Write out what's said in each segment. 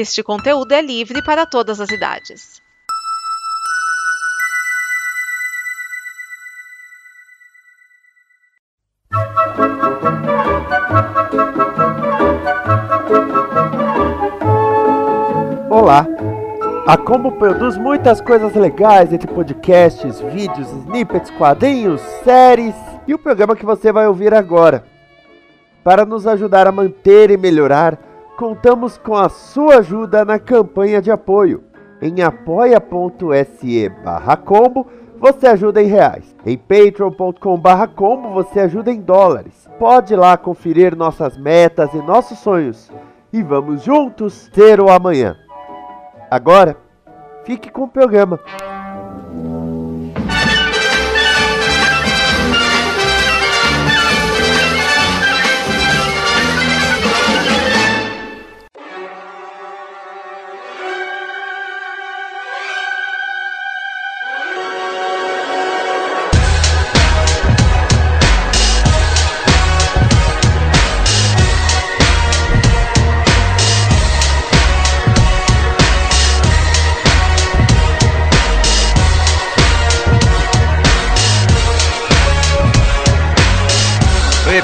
Este conteúdo é livre para todas as idades. Olá! A Combo produz muitas coisas legais entre podcasts, vídeos, snippets, quadrinhos, séries e o programa que você vai ouvir agora. Para nos ajudar a manter e melhorar, contamos com a sua ajuda na campanha de apoio. Em apoia.se combo, você ajuda em reais. Em patreon.com combo, você ajuda em dólares. Pode lá conferir nossas metas e nossos sonhos. E vamos juntos ter o amanhã. Agora, fique com o programa.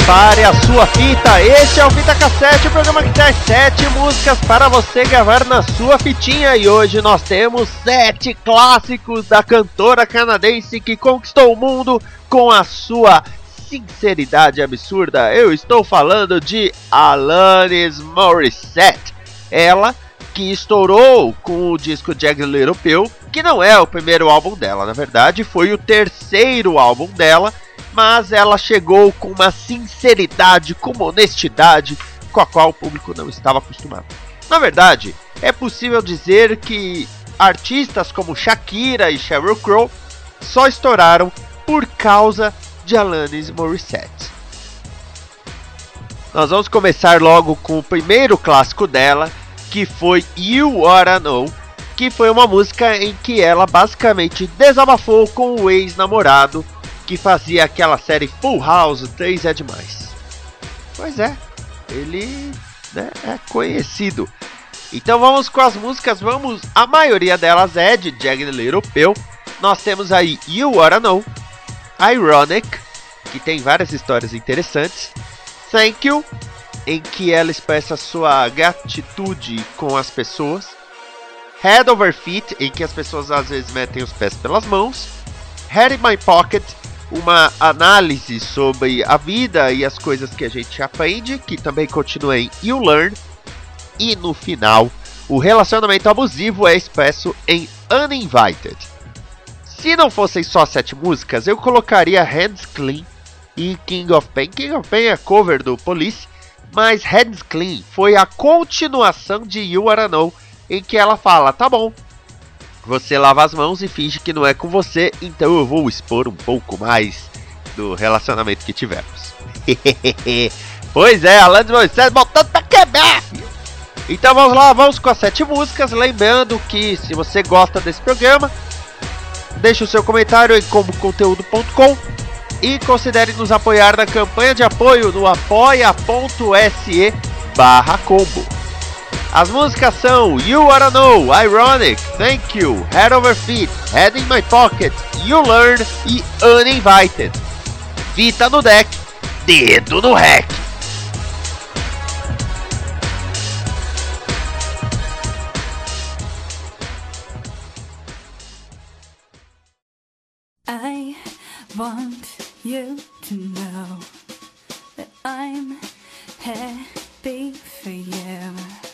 Prepare a sua fita, este é o Fita Cassete, o programa que traz sete músicas para você gravar na sua fitinha. E hoje nós temos sete clássicos da cantora canadense que conquistou o mundo com a sua sinceridade absurda. Eu estou falando de Alanis Morissette. Ela que estourou com o disco Jagged Little Pill, que não é o primeiro álbum dela, na verdade foi o terceiro álbum dela mas ela chegou com uma sinceridade, com uma honestidade com a qual o público não estava acostumado. Na verdade, é possível dizer que artistas como Shakira e Sheryl Crow só estouraram por causa de Alanis Morissette. Nós vamos começar logo com o primeiro clássico dela, que foi You Oughta Know, que foi uma música em que ela basicamente desabafou com o ex-namorado que fazia aquela série Full House 3 é demais. Pois é, ele né, é conhecido. Então vamos com as músicas, vamos. A maioria delas é de Little Pill. Nós temos aí You Wanna Know, Ironic, que tem várias histórias interessantes. Thank You, em que ela expressa sua gratitude com as pessoas. Head Over Feet, em que as pessoas às vezes metem os pés pelas mãos. Head in My Pocket, uma análise sobre a vida e as coisas que a gente aprende, que também continua em You Learn. E no final, o relacionamento abusivo é expresso em Uninvited. Se não fossem só sete músicas, eu colocaria Hands Clean e King of Pain. King of Pain é cover do Police, mas Hands Clean foi a continuação de You Are Know, em que ela fala: tá bom, você lava as mãos e finge que não é com você, então eu vou expor um pouco mais do relacionamento que tivemos. pois é, Alanis Morissette voltando pra quebrar! Então vamos lá, vamos com as sete músicas. Lembrando que se você gosta desse programa, deixe o seu comentário em comboconteúdo.com e considere nos apoiar na campanha de apoio no apoia.se barra combo. As músicas são You Wanna Know, Ironic, Thank You, Head Over Feet, Head in My Pocket, You Learn e Uninvited. Fita no deck, dedo no rec. I want you to know that I'm happy for you.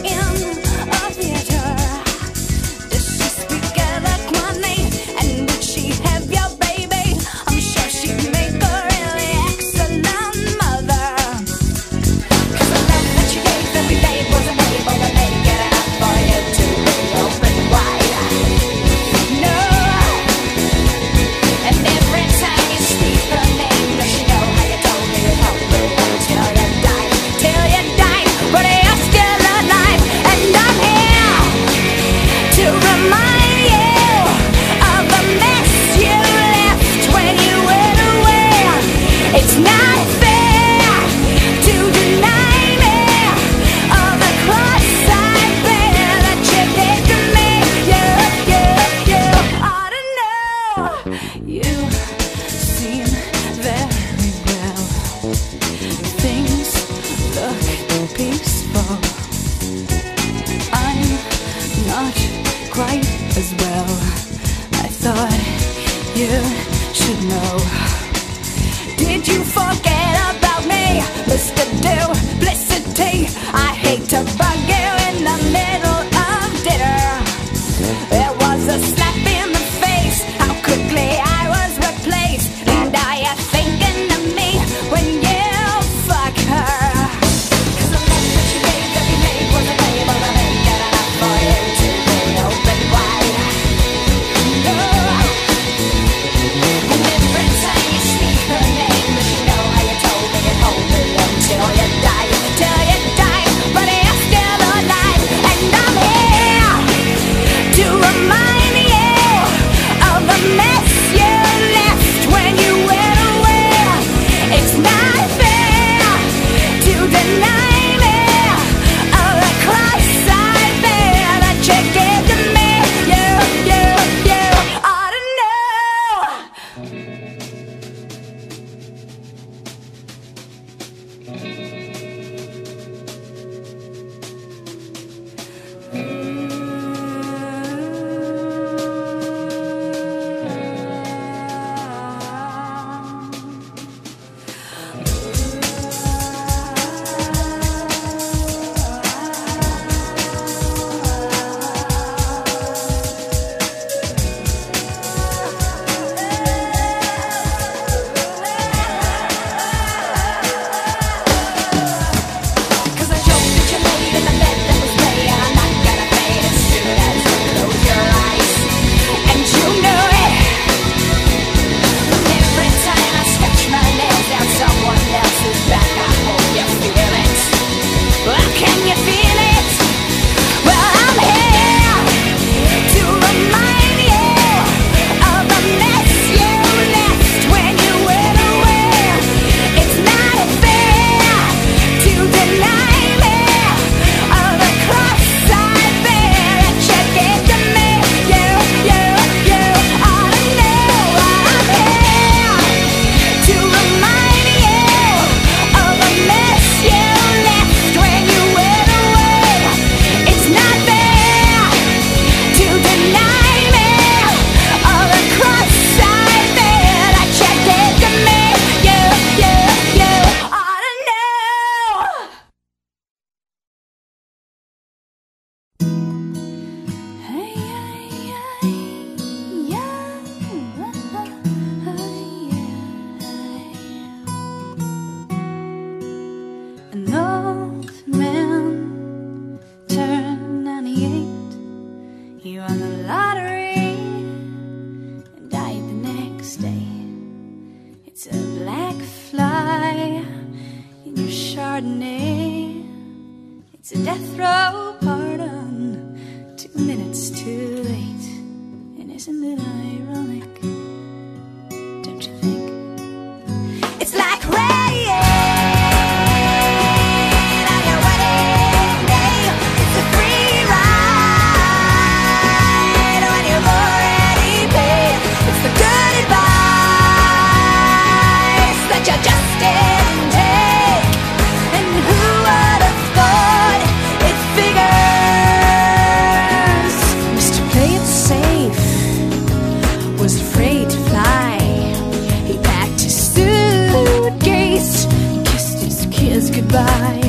Bye.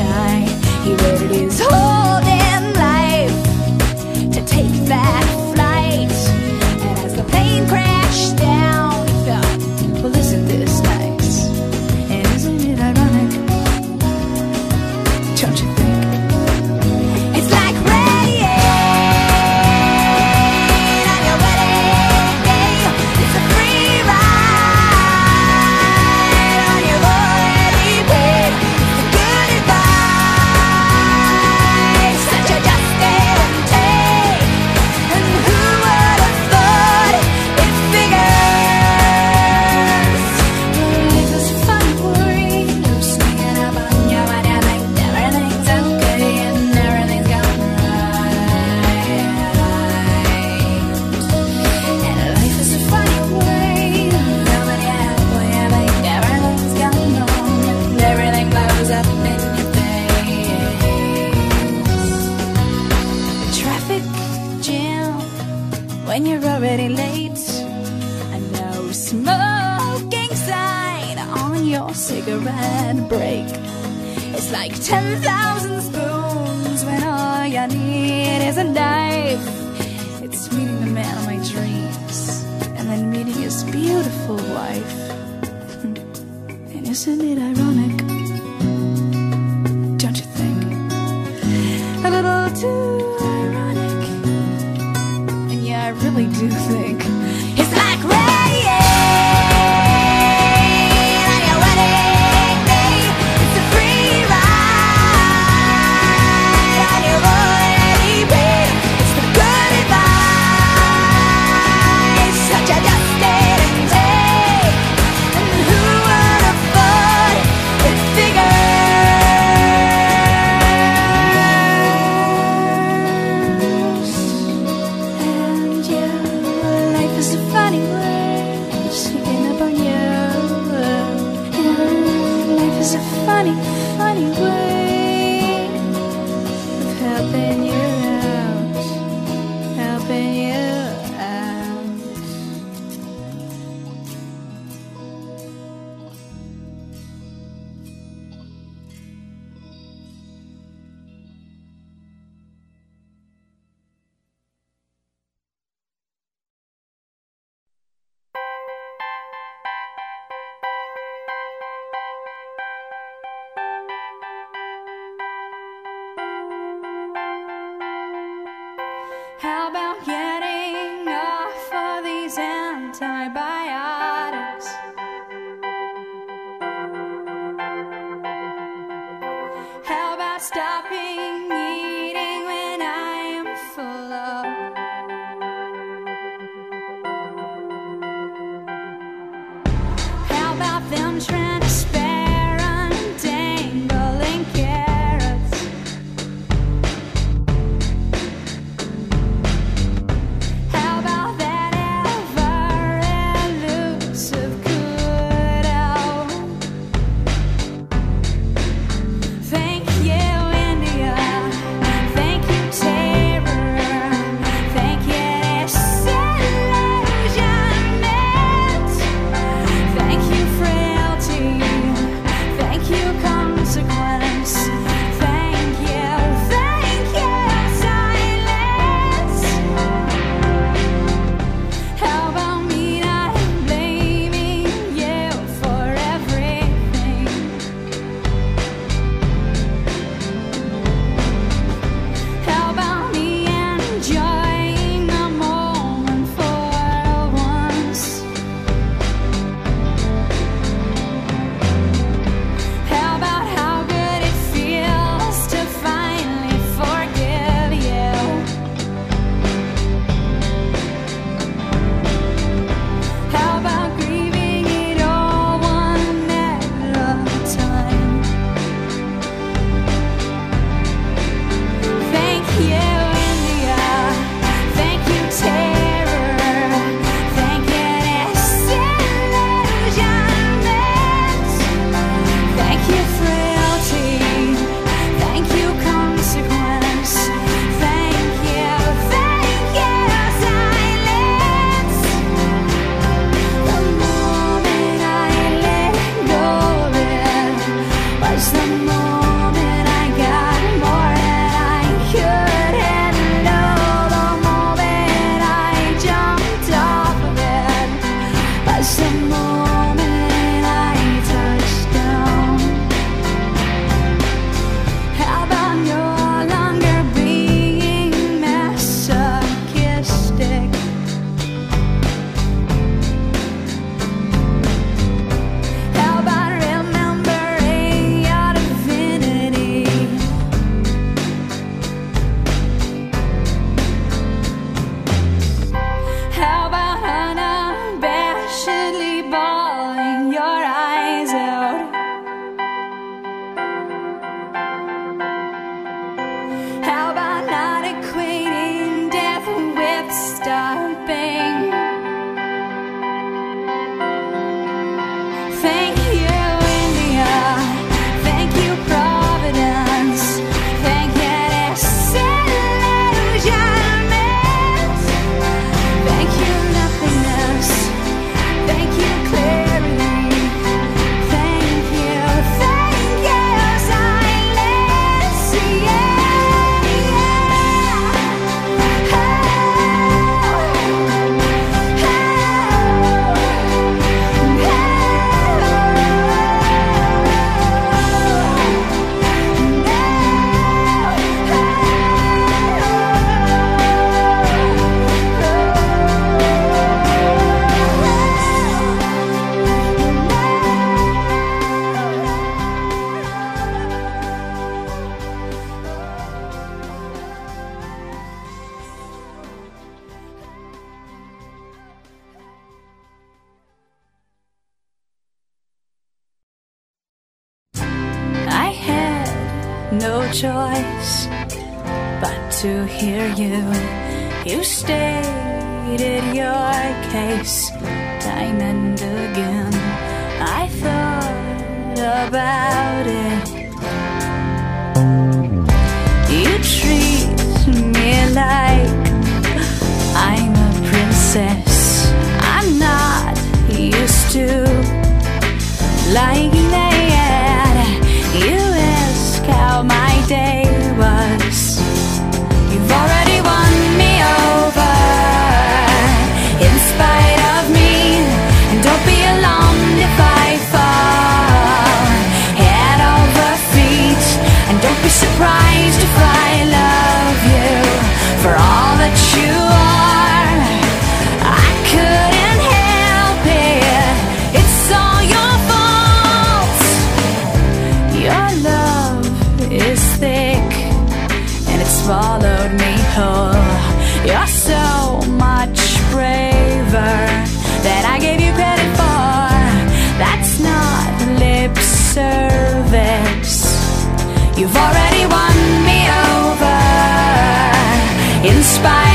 when you're already late. and no smoking sign on your cigarette break. It's like 10,000 spoons when all you need is a knife. It's meeting the man of my dreams and then meeting his beautiful wife. and isn't it ironic? really do things. them trying inspired.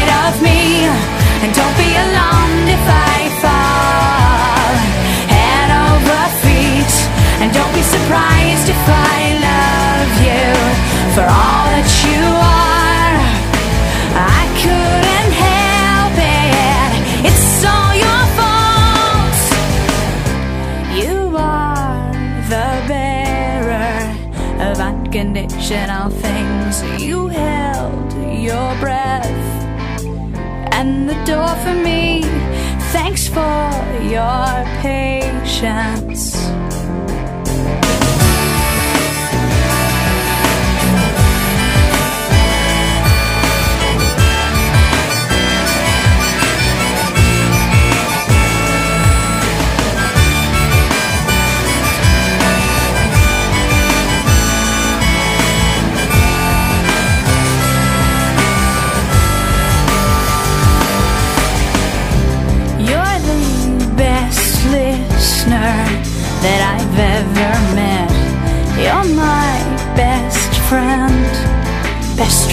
这。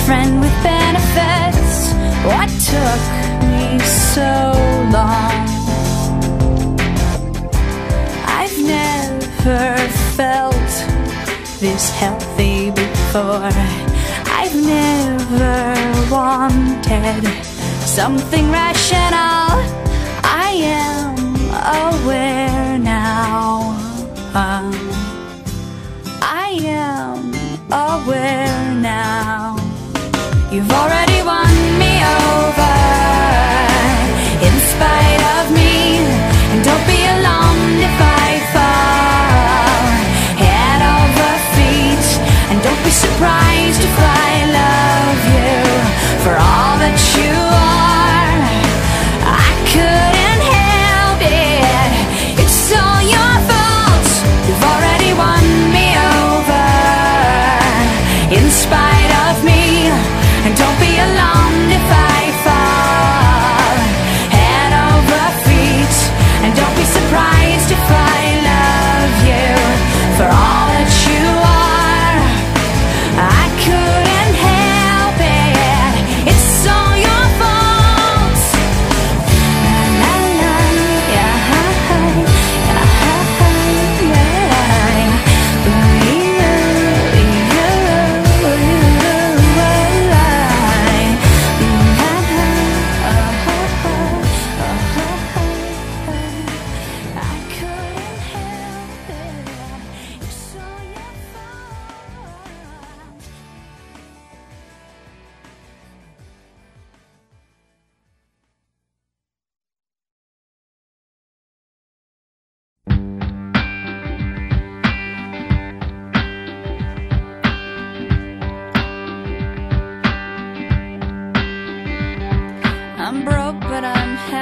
friend with benefits. What took me so long? I've never felt this healthy before. I've never wanted something rational. I am aware now. Um, I am aware now. You've already won me over. In spite of me And don't be alarmed if I fall. Head over feet And don't be surprised if I love you. For all that you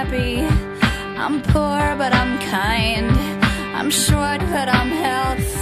happy. I'm poor, but I'm kind. I'm short, but I'm healthy.